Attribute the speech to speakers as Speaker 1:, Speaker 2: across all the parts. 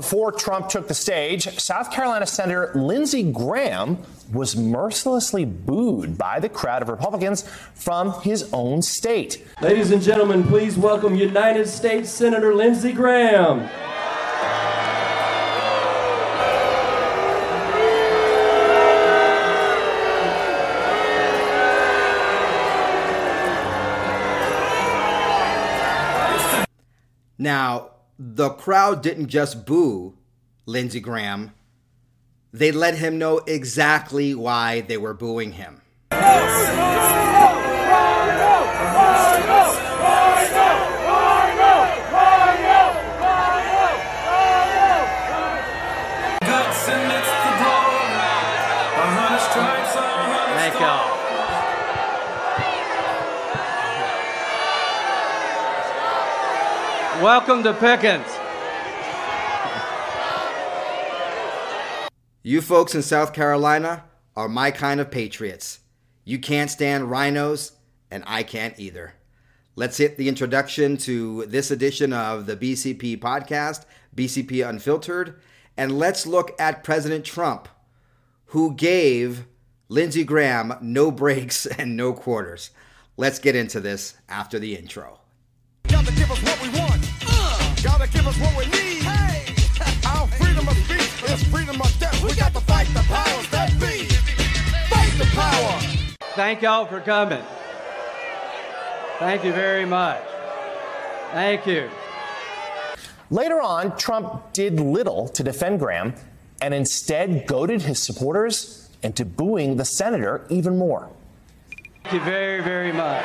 Speaker 1: Before Trump took the stage, South Carolina Senator Lindsey Graham was mercilessly booed by the crowd of Republicans from his own state.
Speaker 2: Ladies and gentlemen, please welcome United States Senator Lindsey Graham.
Speaker 3: Now, the crowd didn't just boo Lindsey Graham, they let him know exactly why they were booing him.
Speaker 4: Welcome to Pickens.
Speaker 3: You folks in South Carolina are my kind of patriots. You can't stand RINOs, and I can't either. Let's hit the introduction to this edition of the BCP podcast, BCP Unfiltered, and let's look at President Trump, who gave Lindsey Graham no breaks and no quarters. Let's get into this after the intro.
Speaker 5: Gotta give us what we want. Uh. Gotta give us what we need. Hey. Our freedom of speech is freedom of death. We got to fight the powers that be. Fight the power.
Speaker 4: Thank y'all for coming. Thank you very much. Thank you.
Speaker 1: Later on, Trump did little to defend Graham and instead goaded his supporters into booing the senator even more.
Speaker 4: Thank you very, very much.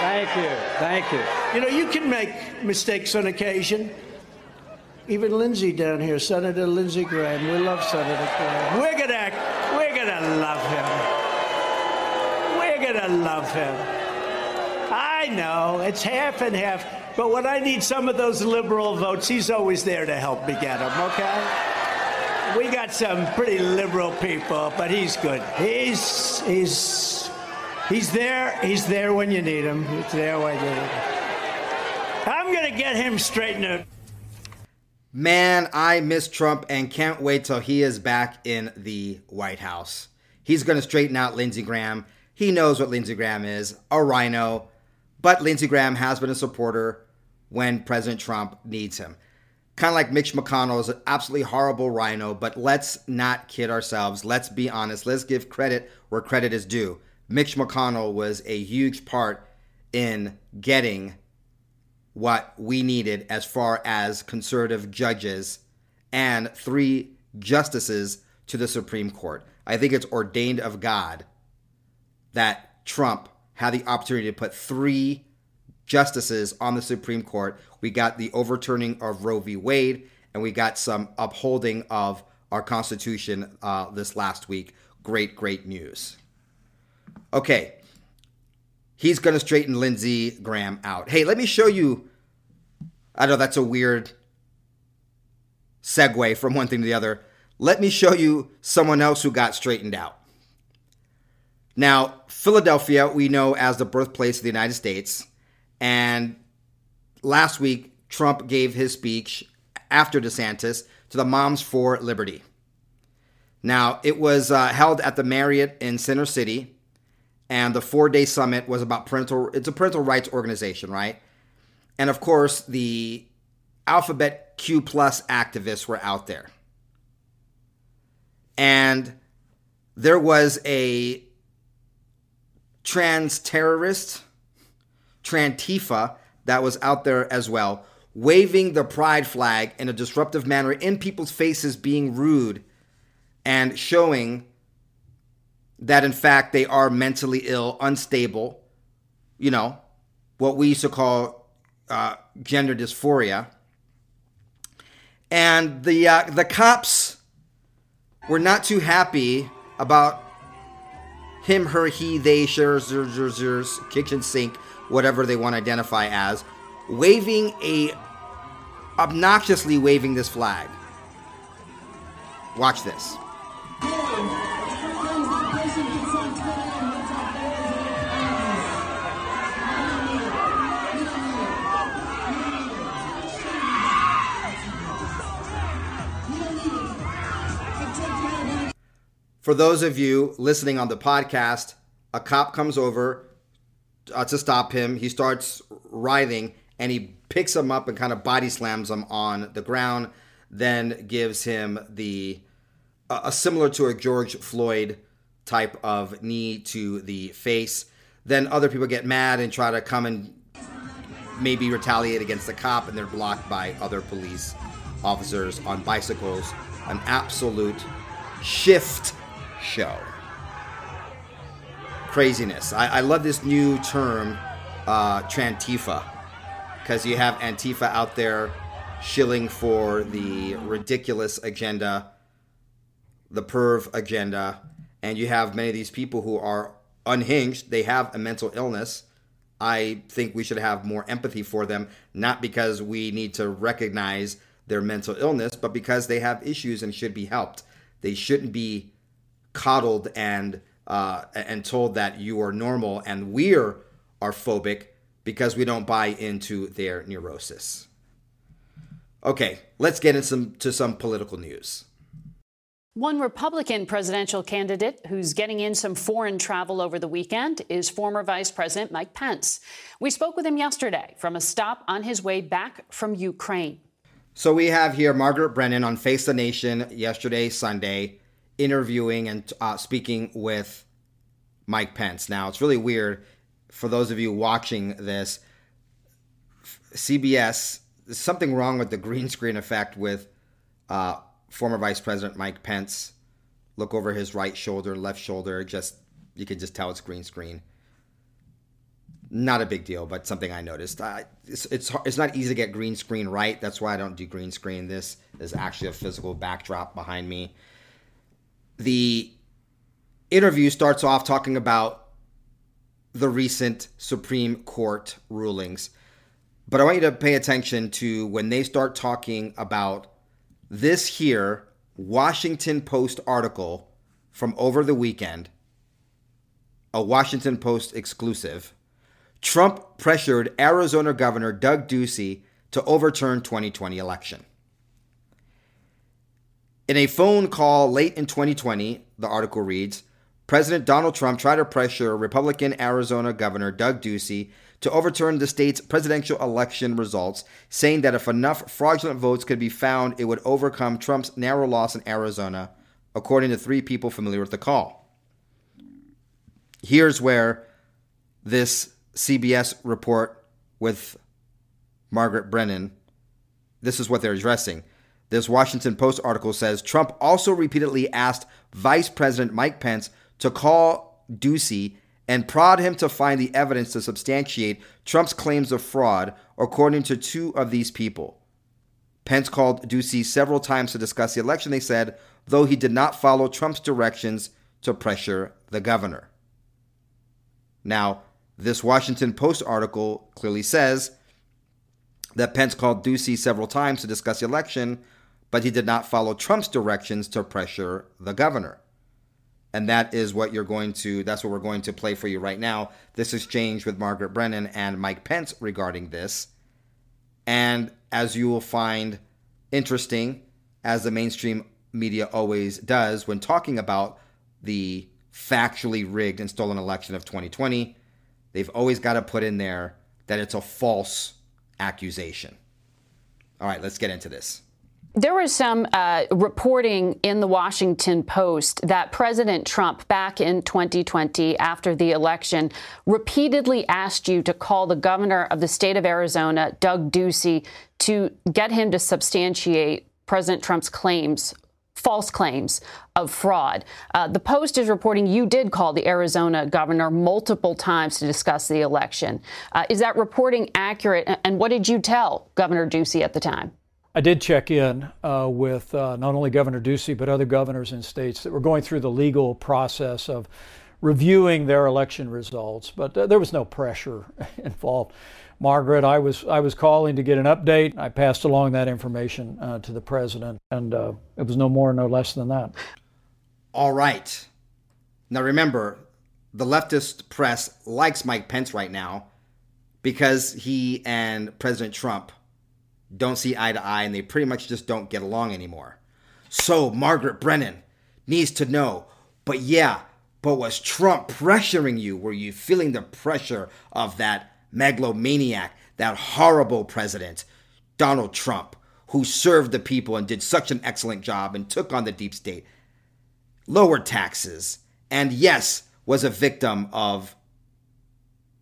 Speaker 4: Thank you. Thank you.
Speaker 6: You know, you can make mistakes on occasion. Even Lindsey down here, Senator Lindsey Graham. We love Senator Graham. We're gonna, we're gonna love him. We're gonna love him. I know it's half and half, but when I need some of those liberal votes, he's always there to help me get them. Okay? We got some pretty liberal people, but he's good. He's he's he's there. He's there when you need him. He's there when you need him. I'm gonna get him straightened out.
Speaker 3: Man, I miss Trump and can't wait till he is back in the White House. He's going to straighten out Lindsey Graham. He knows what Lindsey Graham is a RINO, but Lindsey Graham has been a supporter when President Trump needs him. Kind of like Mitch McConnell is an absolutely horrible RINO, but let's not kid ourselves. Let's be honest. Let's give credit where credit is due. Mitch McConnell was a huge part in getting what we needed as far as conservative judges and three justices to the Supreme Court. I think it's ordained of God that Trump had the opportunity to put three justices on the Supreme Court. We got the overturning of Roe v. Wade, and we got some upholding of our Constitution uh, this last week. Great, great news. Okay, he's going to straighten Lindsey Graham out. Hey, let me show you. I know that's a weird segue from one thing to the other. Let me show you someone else who got straightened out. Now, Philadelphia, we know as the birthplace of the United States. And last week, Trump gave his speech after DeSantis to the Moms for Liberty. Now, it was uh, held at the Marriott in Center City and the four day summit was about parental it's a parental rights organization right and of course the alphabet q plus activists were out there. And there was a trans terrorist trantifa that was out there as well waving the pride flag in a disruptive manner in people's faces being rude and showing that in fact they are mentally ill, unstable, you know, what we used to call uh, gender dysphoria. And the uh, the cops were not too happy about him, her, he, they, zers, zers, kitchen sink, whatever they want to identify as, waving a obnoxiously waving this flag. Watch this. For those of you listening on the podcast, a cop comes over uh, to stop him. He starts writhing and he picks him up and kind of body slams him on the ground, then gives him the uh, a similar to a George Floyd type of knee to the face. Then other people get mad and try to come and maybe retaliate against the cop, and they're blocked by other police officers on bicycles. An absolute shift show. Craziness. I, I love this new term, uh, Trantifa, because you have Antifa out there shilling for the ridiculous agenda, the perv agenda, and you have many of these people who are unhinged. They have a mental illness. I think we should have more empathy for them, not because we need to recognize their mental illness, but because they have issues and should be helped. They shouldn't be coddled and uh, and told that you are normal and we're are phobic because we don't buy into their neurosis. Okay, let's get into some, to some political news.
Speaker 7: One Republican presidential candidate who's getting in some foreign travel over the weekend is former Vice President Mike Pence. We spoke with him yesterday from a stop on his way back from Ukraine.
Speaker 3: So we have here Margaret Brennan on Face the Nation yesterday, Sunday, interviewing and uh, speaking with Mike Pence. Now, it's really weird for those of you watching this. CBS, there's something wrong with the green screen effect with uh, former Vice President Mike Pence. Look over his right shoulder, left shoulder. Just you can just tell it's green screen. Not a big deal, but something I noticed. It's, it's it's not easy to get green screen right. That's why I don't do green screen. This is actually a physical backdrop behind me. The interview starts off talking about the recent Supreme Court rulings. But I want you to pay attention to when they start talking about this here Washington Post article from over the weekend, a Washington Post exclusive. Trump pressured Arizona Governor Doug Ducey to overturn 2020 election. In a phone call late in 2020, the article reads, President Donald Trump tried to pressure Republican Arizona Governor Doug Ducey to overturn the state's presidential election results, saying that if enough fraudulent votes could be found, it would overcome Trump's narrow loss in Arizona, according to three people familiar with the call. Here's where this CBS report with Margaret Brennan, this is what they're addressing. This Washington Post article says Trump also repeatedly asked Vice President Mike Pence to call Ducey and prod him to find the evidence to substantiate Trump's claims of fraud, according to two of these people. Pence called Ducey several times to discuss the election, they said, though he did not follow Trump's directions to pressure the governor. Now, this Washington Post article clearly says that Pence called Ducey several times to discuss the election, but he did not follow Trump's directions to pressure the governor. And that is what you're going to that's what we're going to play for you right now. This exchange with margaret brennan and mike pence regarding this. And as you will find interesting as the mainstream media always does when talking about the factually rigged and stolen election of 2020 they've always got to put in there that it's a false accusation. All right let's get into this
Speaker 7: there was some uh, reporting in the Washington Post that President Trump, back in 2020, after the election, repeatedly asked you to call the governor of the state of Arizona, Doug Ducey, to get him to substantiate President Trump's claims false claims of fraud. Uh, the Post is reporting you did call the Arizona governor multiple times to discuss the election. Uh, is that reporting accurate? And what did you tell Governor Ducey at the time?
Speaker 8: I did check in uh, with uh, not only Governor Ducey, but other governors in states that were going through the legal process of reviewing their election results. But uh, there was no pressure involved. Margaret, I was I was calling to get an update. I passed along that information uh, to the president, and uh, it was no more, no less than that.
Speaker 3: All right. Now remember, the leftist press likes Mike Pence right now because he and President Trump don't see eye to eye and they pretty much just don't get along anymore. So Margaret Brennan needs to know But yeah, but was Trump pressuring you? Were you feeling the pressure of that megalomaniac, that horrible president, Donald Trump, who served the people and did such an excellent job and took on the deep state, lowered taxes, and yes, was a victim of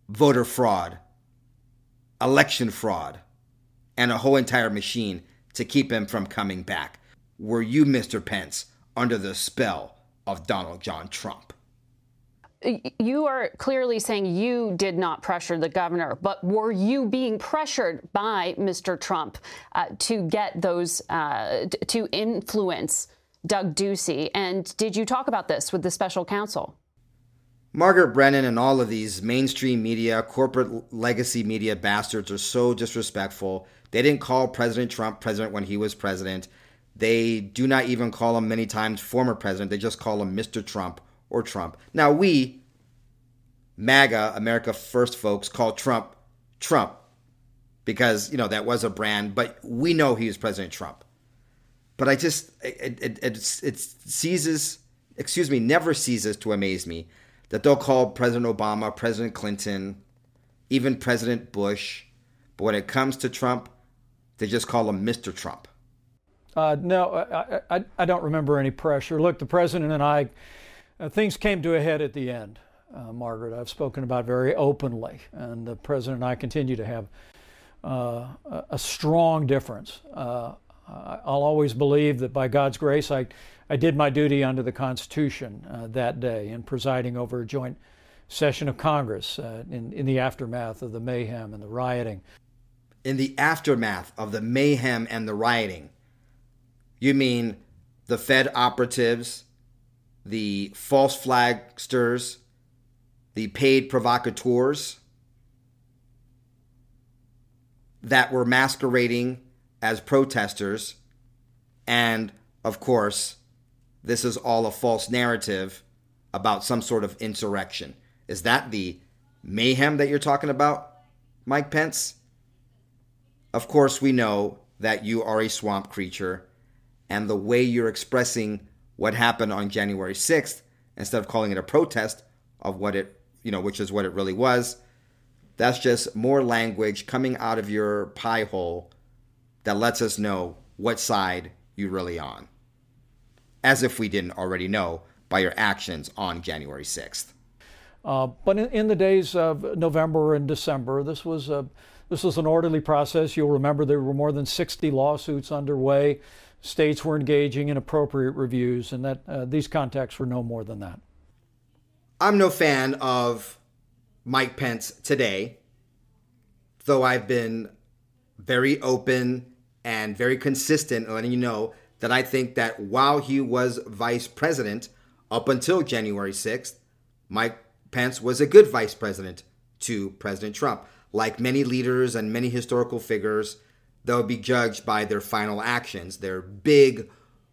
Speaker 3: voter fraud, election fraud, and a whole entire machine to keep him from coming back? Were you, Mr. Pence, under the spell of Donald John Trump?
Speaker 7: You are clearly saying you did not pressure the governor, but were you being pressured by Mr. Trump uh, to get those, uh, to influence Doug Ducey? And did you talk about this with the special counsel?
Speaker 3: Margaret Brennan and all of these mainstream media, corporate legacy media bastards are so disrespectful. They didn't call President Trump president when he was president. They do not even call him many times former president. They just call him Mr. Trump or Trump. Now, we, MAGA, America First folks, call Trump Trump because, you know, that was a brand, but we know he is President Trump. But I just, it, it, it, it ceases, excuse me, never ceases to amaze me that they'll call President Obama, President Clinton, even President Bush. But when it comes to Trump, they just call him Mr. Trump.
Speaker 8: Uh, no, I, I, I, don't remember any pressure. Look, the president and I uh, things came to a head at the end, uh, Margaret. I've spoken about very openly, and the president and I continue to have uh, a strong difference. Uh, I'll always believe that by God's grace, I, I did my duty under the Constitution uh, that day in presiding over a joint session of Congress in, in the aftermath of the mayhem and the rioting.
Speaker 3: In the aftermath of the mayhem and the rioting, you mean the Fed operatives the false flagsters, the paid provocateurs that were masquerading as protesters. And of course, this is all a false narrative about some sort of insurrection. Is that the mayhem that you're talking about, Mike Pence? Of course, we know that you are a swamp creature, and the way you're expressing what happened on January 6th instead of calling it a protest of what it, you know, which is what it really was. That's just more language coming out of your pie hole that lets us know what side you're really on. As if we didn't already know by your actions on January 6th.
Speaker 8: Uh, but in, in, the days of November and December, this was a this was an orderly process. You'll remember there were more than 60 lawsuits underway states were engaging in appropriate reviews, and that uh, these contacts were no more than that.
Speaker 3: I'm no fan of Mike Pence today, though I've been very open and very consistent in letting you know that I think that while he was vice president up until January 6th, Mike Pence was a good vice president to President Trump. Like many leaders and many historical figures, they'll be judged by their final actions, their big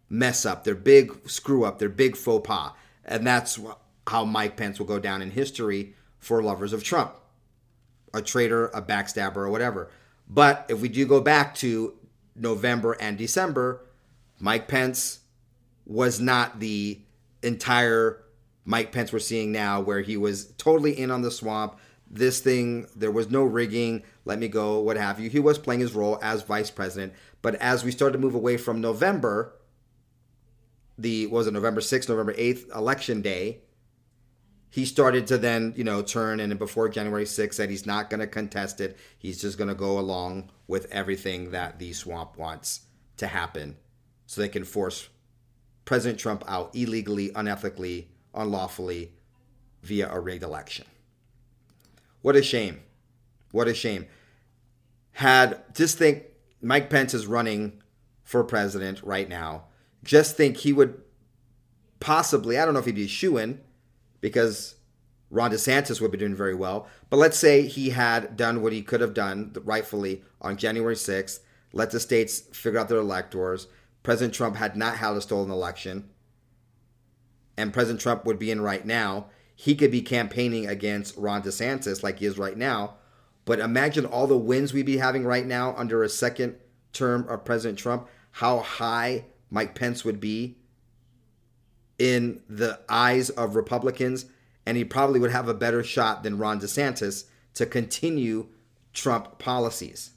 Speaker 3: mess up, their big screw up, their big faux pas. And that's how Mike Pence will go down in history for lovers of Trump a traitor, a backstabber, or whatever. But if we do go back to November and December, Mike Pence was not the entire Mike Pence we're seeing now, where he was totally in on the swamp, this thing, there was no rigging, let me go, what have you. He was playing his role as vice president. But as we started to move away from November, the was it November 6th, November 8th election day, he started to then, you know, turn and before January 6th said he's not going to contest it. He's just going to go along with everything that the swamp wants to happen so they can force President Trump out illegally, unethically, unlawfully via a rigged election. What a shame. What a shame. Had just think Mike Pence is running for president right now. Just think he would possibly, I don't know if he'd be a in because Ron DeSantis would be doing very well. But let's say he had done what he could have done rightfully on January 6th, let the states figure out their electors. President Trump had not held a stolen election. And President Trump would be in right now he could be campaigning against Ron DeSantis like he is right now. But imagine all the wins we'd be having right now under a second term of President Trump, how high Mike Pence would be in the eyes of Republicans, and he probably would have a better shot than Ron DeSantis to continue Trump policies.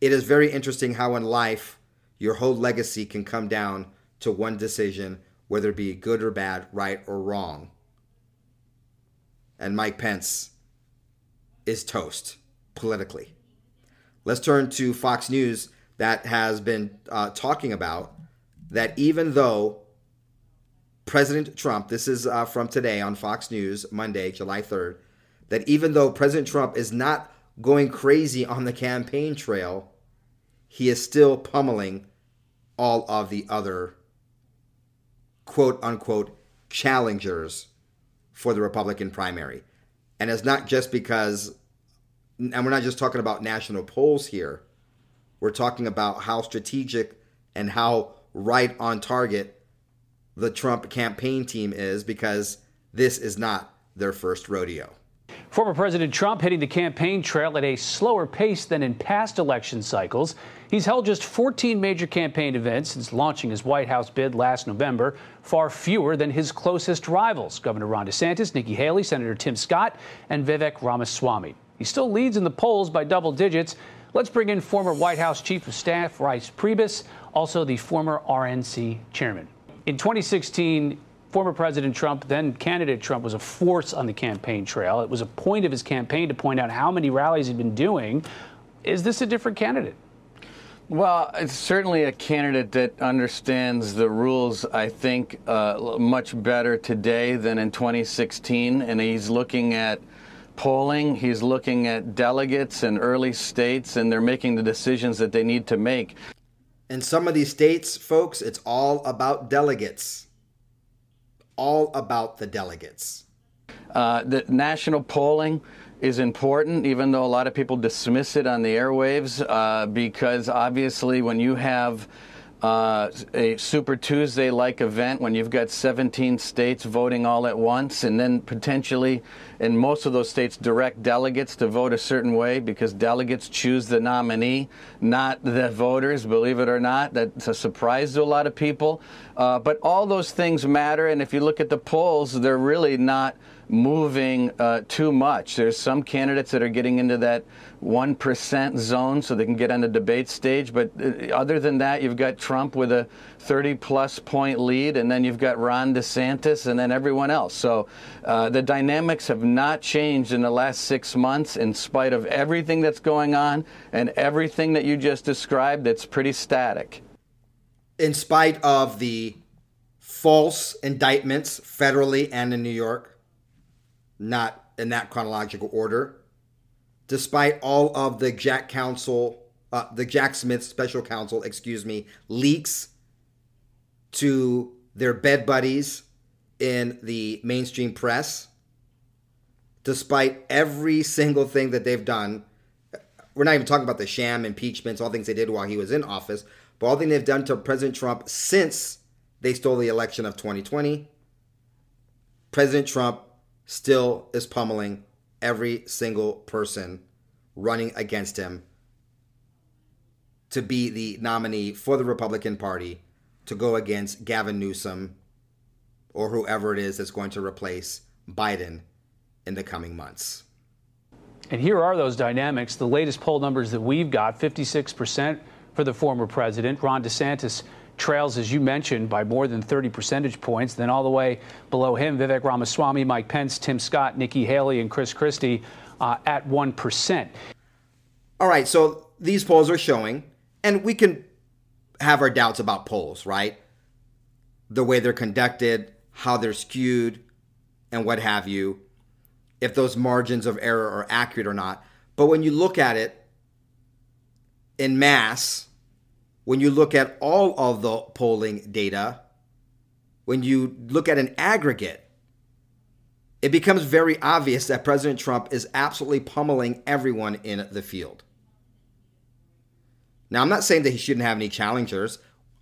Speaker 3: It is very interesting how in life your whole legacy can come down to one decision, whether it be good or bad, right or wrong. And Mike Pence is toast politically. Let's turn to Fox News that has been uh, talking about that even though President Trump, this is uh, from today on Fox News, Monday, July 3rd, that even though President Trump is not going crazy on the campaign trail, he is still pummeling all of the other quote unquote challengers for the Republican primary. And it's not just because, and we're not just talking about national polls here, we're talking about how strategic and how right on target the Trump campaign team is because this is not their first rodeo.
Speaker 9: Former President Trump hitting the campaign trail at a slower pace than in past election cycles. He's held just 14 major campaign events since launching his White House bid last November, far fewer than his closest rivals Governor Ron DeSantis, Nikki Haley, Senator Tim Scott, and Vivek Ramaswamy. He still leads in the polls by double digits. Let's bring in former White House Chief of Staff Reince Priebus, also the former RNC chairman. In 2016, former President Trump, then candidate Trump, was a force on the campaign trail. It was a point of his campaign to point out how many rallies he'd been doing. Is this a different candidate?
Speaker 10: Well, it's certainly a candidate that understands the rules, I think, uh, much better today than in 2016. And he's looking at polling, he's looking at delegates and early states, and they're making the decisions that they need to make.
Speaker 3: In some of these states, folks, it's all about delegates all about the delegates.
Speaker 10: Uh, the national polling is important, even though a lot of people dismiss it on the airwaves, uh, because obviously when you have uh, a Super Tuesday like event when you've got 17 states voting all at once, and then potentially in most of those states direct delegates to vote a certain way because delegates choose the nominee, not the voters, believe it or not. That's a surprise to a lot of people. Uh, but all those things matter, and if you look at the polls, they're really not moving uh, too much. There's some candidates that are getting into that 1% zone so they can get on the debate stage. But uh, other than that, you've got Trump with a 30 plus point lead, and then you've got Ron DeSantis, and then everyone else. So uh, the dynamics have not changed in the last six months in spite of everything that's going on and everything that you just described that's pretty static.
Speaker 3: In spite of the false indictments federally and in New York, not in that chronological order. Despite all of the Jack Counsel, uh, the Jack Smith special counsel, excuse me, leaks to their bed buddies in the mainstream press, despite every single thing that they've done, we're not even talking about the sham impeachments, all things they did while he was in office, but all things they've done to President Trump since they stole the election of 2020. President Trump still is pummeling every single person running against him to be the nominee for the Republican Party to go against Gavin Newsom or whoever it is that's going to replace Biden in the coming months.
Speaker 9: And here are those dynamics. The latest poll numbers that we've got 56% for the former president. Ron DeSantis trails, as you mentioned, by more than 30 percentage points. Then all the way below him, Vivek Ramaswamy, Mike Pence, Tim Scott, Nikki Haley, and Chris Christie uh, at 1%.
Speaker 3: All right, so these polls are showing, and we can have our doubts about polls, right? The way they're conducted, how they're skewed, and what have you, if those margins of error are accurate or not. But when you look at it in mass, when you look at all of the polling data, when you look at an aggregate, it becomes very obvious that President Trump is absolutely pummeling everyone in the field. Now, I'm not saying that he shouldn't have any challengers.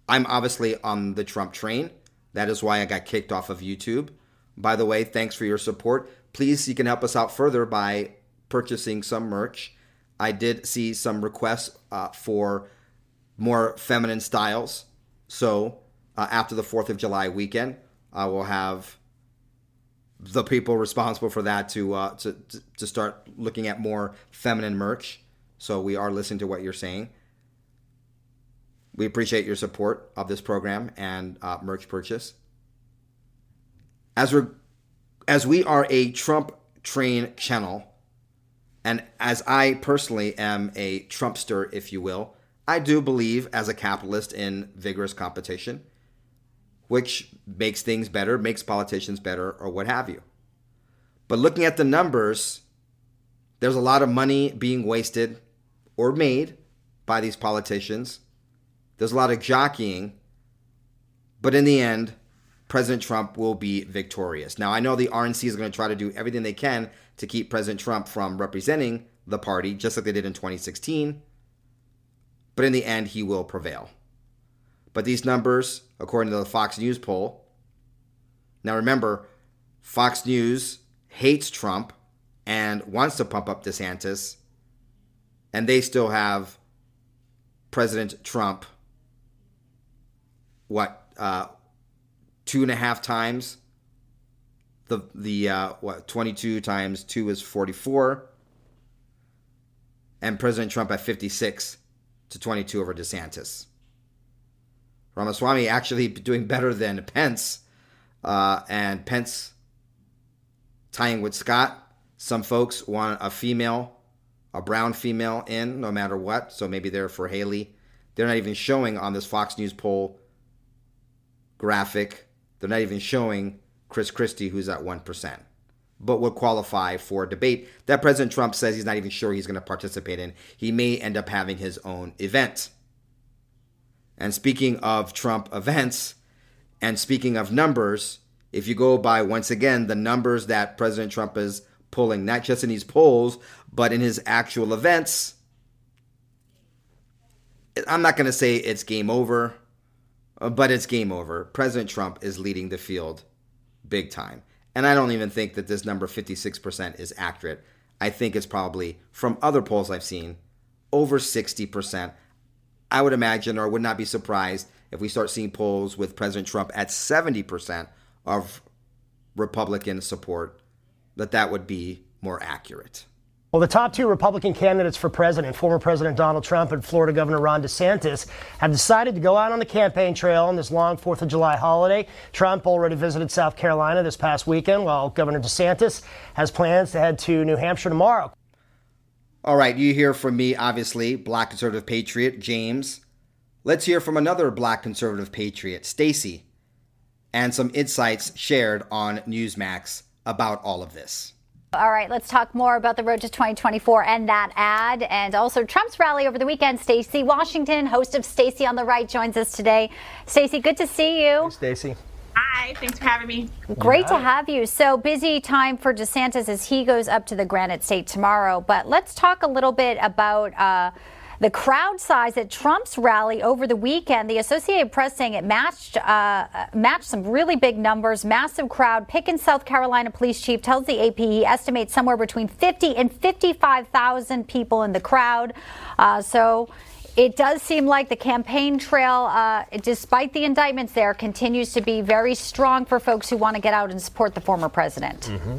Speaker 3: I'm obviously on the Trump train. That is why I got kicked off of YouTube. By the way, thanks for your support. Please, you can help us out further by purchasing some merch. I did see some requests uh, for more feminine styles. So uh, after the 4th of July weekend. I will have the people responsible for that to, uh, to, to start looking at more feminine merch. So we are listening to what you're saying. We appreciate your support of this program and uh, merch purchase. As we as we are a Trump train channel, and as I personally am a Trumpster, if you will, I do believe as a capitalist in vigorous competition, which makes things better, makes politicians better, or what have you. But looking at the numbers, there's a lot of money being wasted or made by these politicians there's a lot of jockeying, but in the end, President Trump will be victorious. Now, I know the RNC is going to try to do everything they can to keep President Trump from representing the party, just like they did in 2016, but in the end, he will prevail. But these numbers, according to the Fox News poll, now remember, Fox News hates Trump and wants to pump up DeSantis, and they still have President Trump what uh, two and a half times the the uh, what 22 times 2 is 44 and President Trump at 56 to 22 over DeSantis. Ramaswamy actually doing better than Pence uh, and Pence tying with Scott. Some folks want a female, a brown female in no matter what, so maybe they're for Haley. They're not even showing on this Fox News poll graphic. They're not even showing Chris Christie, who's at 1%, but would qualify for debate that President Trump says he's not even sure he's going to participate in. He may end up having his own event. And speaking of Trump events, and speaking of numbers, if you go by once again the numbers that President Trump is pulling, not just in these polls, but in his actual events, I'm not going to say it's game over. But it's game over. President Trump is leading the field big time. And I don't even think that this number 56% is accurate. I think it's probably, from other polls I've seen, over 60%. I would imagine or would not be surprised if we start seeing polls with President Trump at 70% of Republican support, that that would be more accurate.
Speaker 11: Well, the top two Republican candidates for president, former President Donald Trump and Florida Governor Ron DeSantis, have decided to go out on the campaign trail on this long 4th of July holiday. Trump already visited South Carolina this past weekend, while Governor DeSantis has plans to head to New Hampshire tomorrow.
Speaker 3: All right, you hear from me, obviously, black conservative patriot, James. Let's hear from another black conservative patriot, Stacy, and some insights shared on Newsmax about all of this.
Speaker 12: All right, let's talk more about the road to 2024 and that ad, and also Trump's rally over the weekend. Stacy Washington, host of Stacy on the Right, joins us today. Stacy, good to see you.
Speaker 11: Stacy.
Speaker 13: Hi, thanks for having me.
Speaker 12: Great to have you. So busy time for DeSantis as he goes up to the Granite State tomorrow. But let's talk a little bit about. Uh, the crowd size at Trump's rally over the weekend, the Associated Press saying it matched uh, matched some really big numbers, massive crowd. Pickens, South Carolina police chief tells the AP he estimates somewhere between 50 and 55,000 people in the crowd. Uh, so it does seem like the campaign trail, uh, despite the indictments there, continues to be very strong for folks who want to get out and support the former president.
Speaker 13: Mm-hmm.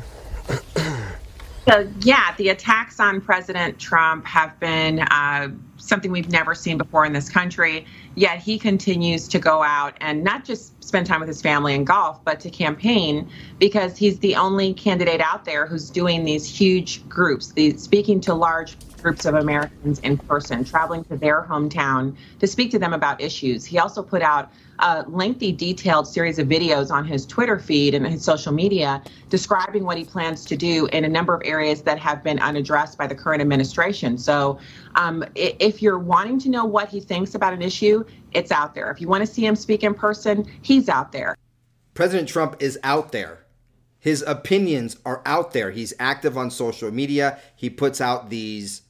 Speaker 13: So, yeah, the attacks on President Trump have been uh, something we've never seen before in this country. Yet he continues to go out and not just spend time with his family and golf, but to campaign because he's the only candidate out there who's doing these huge groups, these, speaking to large groups of Americans in person, traveling to their hometown to speak to them about issues. He also put out a lengthy, detailed series of videos on his Twitter feed and his social media describing what he plans to do in a number of areas that have been unaddressed by the current administration. So, um, if you're wanting to know what he thinks about an issue, it's out there. If you want to see him speak in person, he's out there.
Speaker 3: President Trump is out there. His opinions are out there. He's active on social media. He puts out these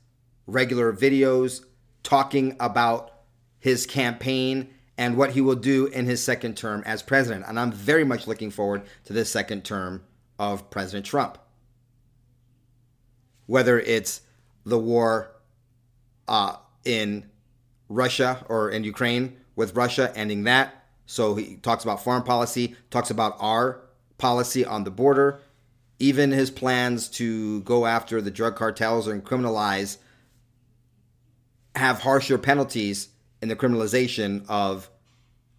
Speaker 3: regular videos talking about his campaign and what he will do in his second term as president. And I'm very much looking forward to this second term of President Trump. Whether it's the war uh, in Russia or in Ukraine with Russia, ending that, So he talks about foreign policy, talks about our policy on the border, even his plans to go after the drug cartels and criminalize, have harsher penalties in the criminalization of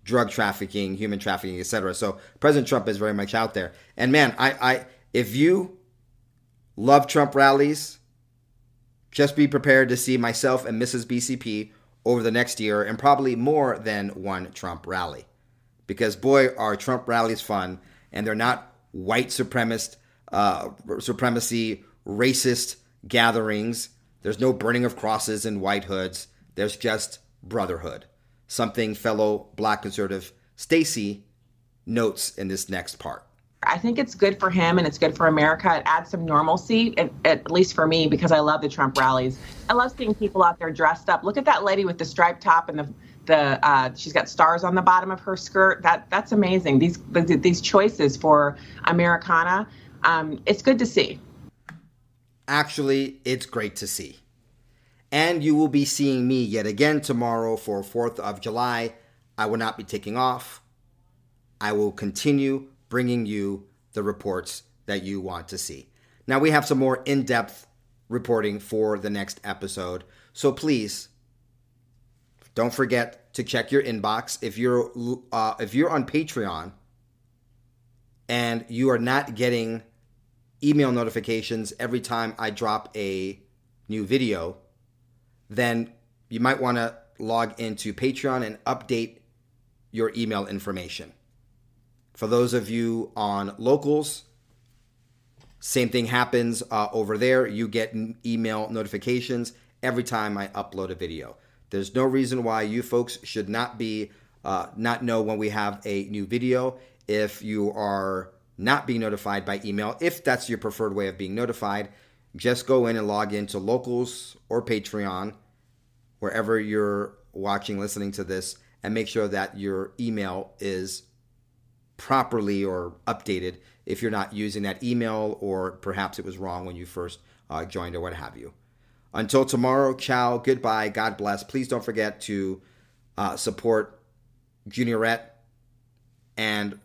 Speaker 3: drug trafficking, human trafficking, etc. So President Trump is very much out there. And man, I, I if you love Trump rallies, just be prepared to see myself and Mrs. BCP over the next year and probably more than one Trump rally. Because boy, are Trump rallies fun and they're not white supremacist, uh, supremacy, racist gatherings. There's no burning of crosses and white hoods. There's just brotherhood. Something fellow black conservative Stacy notes in this next part.
Speaker 13: I think it's good for him and it's good for America. It adds some normalcy, at, at, least for me, because I love the Trump rallies. I love seeing people out there dressed up. Look at that lady with the striped top and the the uh, she's got stars on the bottom of her skirt. That that's amazing. These these choices for Americana, um, it's good to see.
Speaker 3: Actually, it's great to see. And you will be seeing me yet again tomorrow for 4th of July. I will not be taking off. I will continue bringing you the reports that you want to see. Now, we have some more in depth reporting for the next episode. So please don't forget to check your inbox if you're uh, if you're on Patreon and you are not getting email notifications every time I drop a new video, then you might want to log into Patreon and update your email information. For those of you on locals, same thing happens uh, over there. You get email notifications every time I upload a video. There's no reason why you folks should not be uh, not know when we have a new video. If you are not being notified by email, if that's your preferred way of being notified, just go in and log into Locals or Patreon, wherever you're watching, listening to this, and make sure that your email is properly or updated if you're not using that email or perhaps it was wrong when you first uh, joined or what have you. Until tomorrow, ciao, goodbye, God bless. Please don't forget to uh, support Juniorette and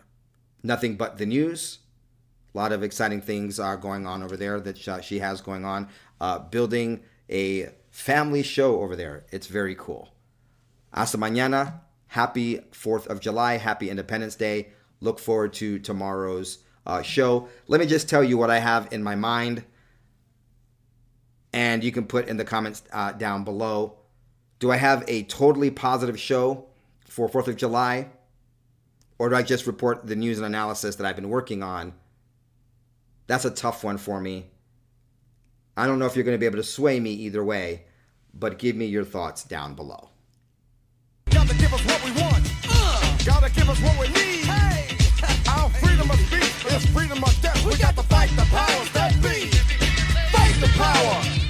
Speaker 3: Nothing But the News. A lot of exciting things are going on over there that she has going on. Uh, building a family show over there. It's very cool. Hasta mañana. Happy 4th of July. Happy Independence Day. Look forward to tomorrow's uh, show. Let me just tell you what I have in my mind and you can put in the comments uh, down below. Do I have a totally positive show for 4th of July? Or do I just report the news and analysis that I've been working on? That's a tough one for me. I don't know if you're going to be able to sway me either way, but give me your thoughts down below.
Speaker 5: Gotta give us what we want. Uh, gotta give us what we need freedom of speech, it's freedom of death. We got to fight the powers that be. Fight the power.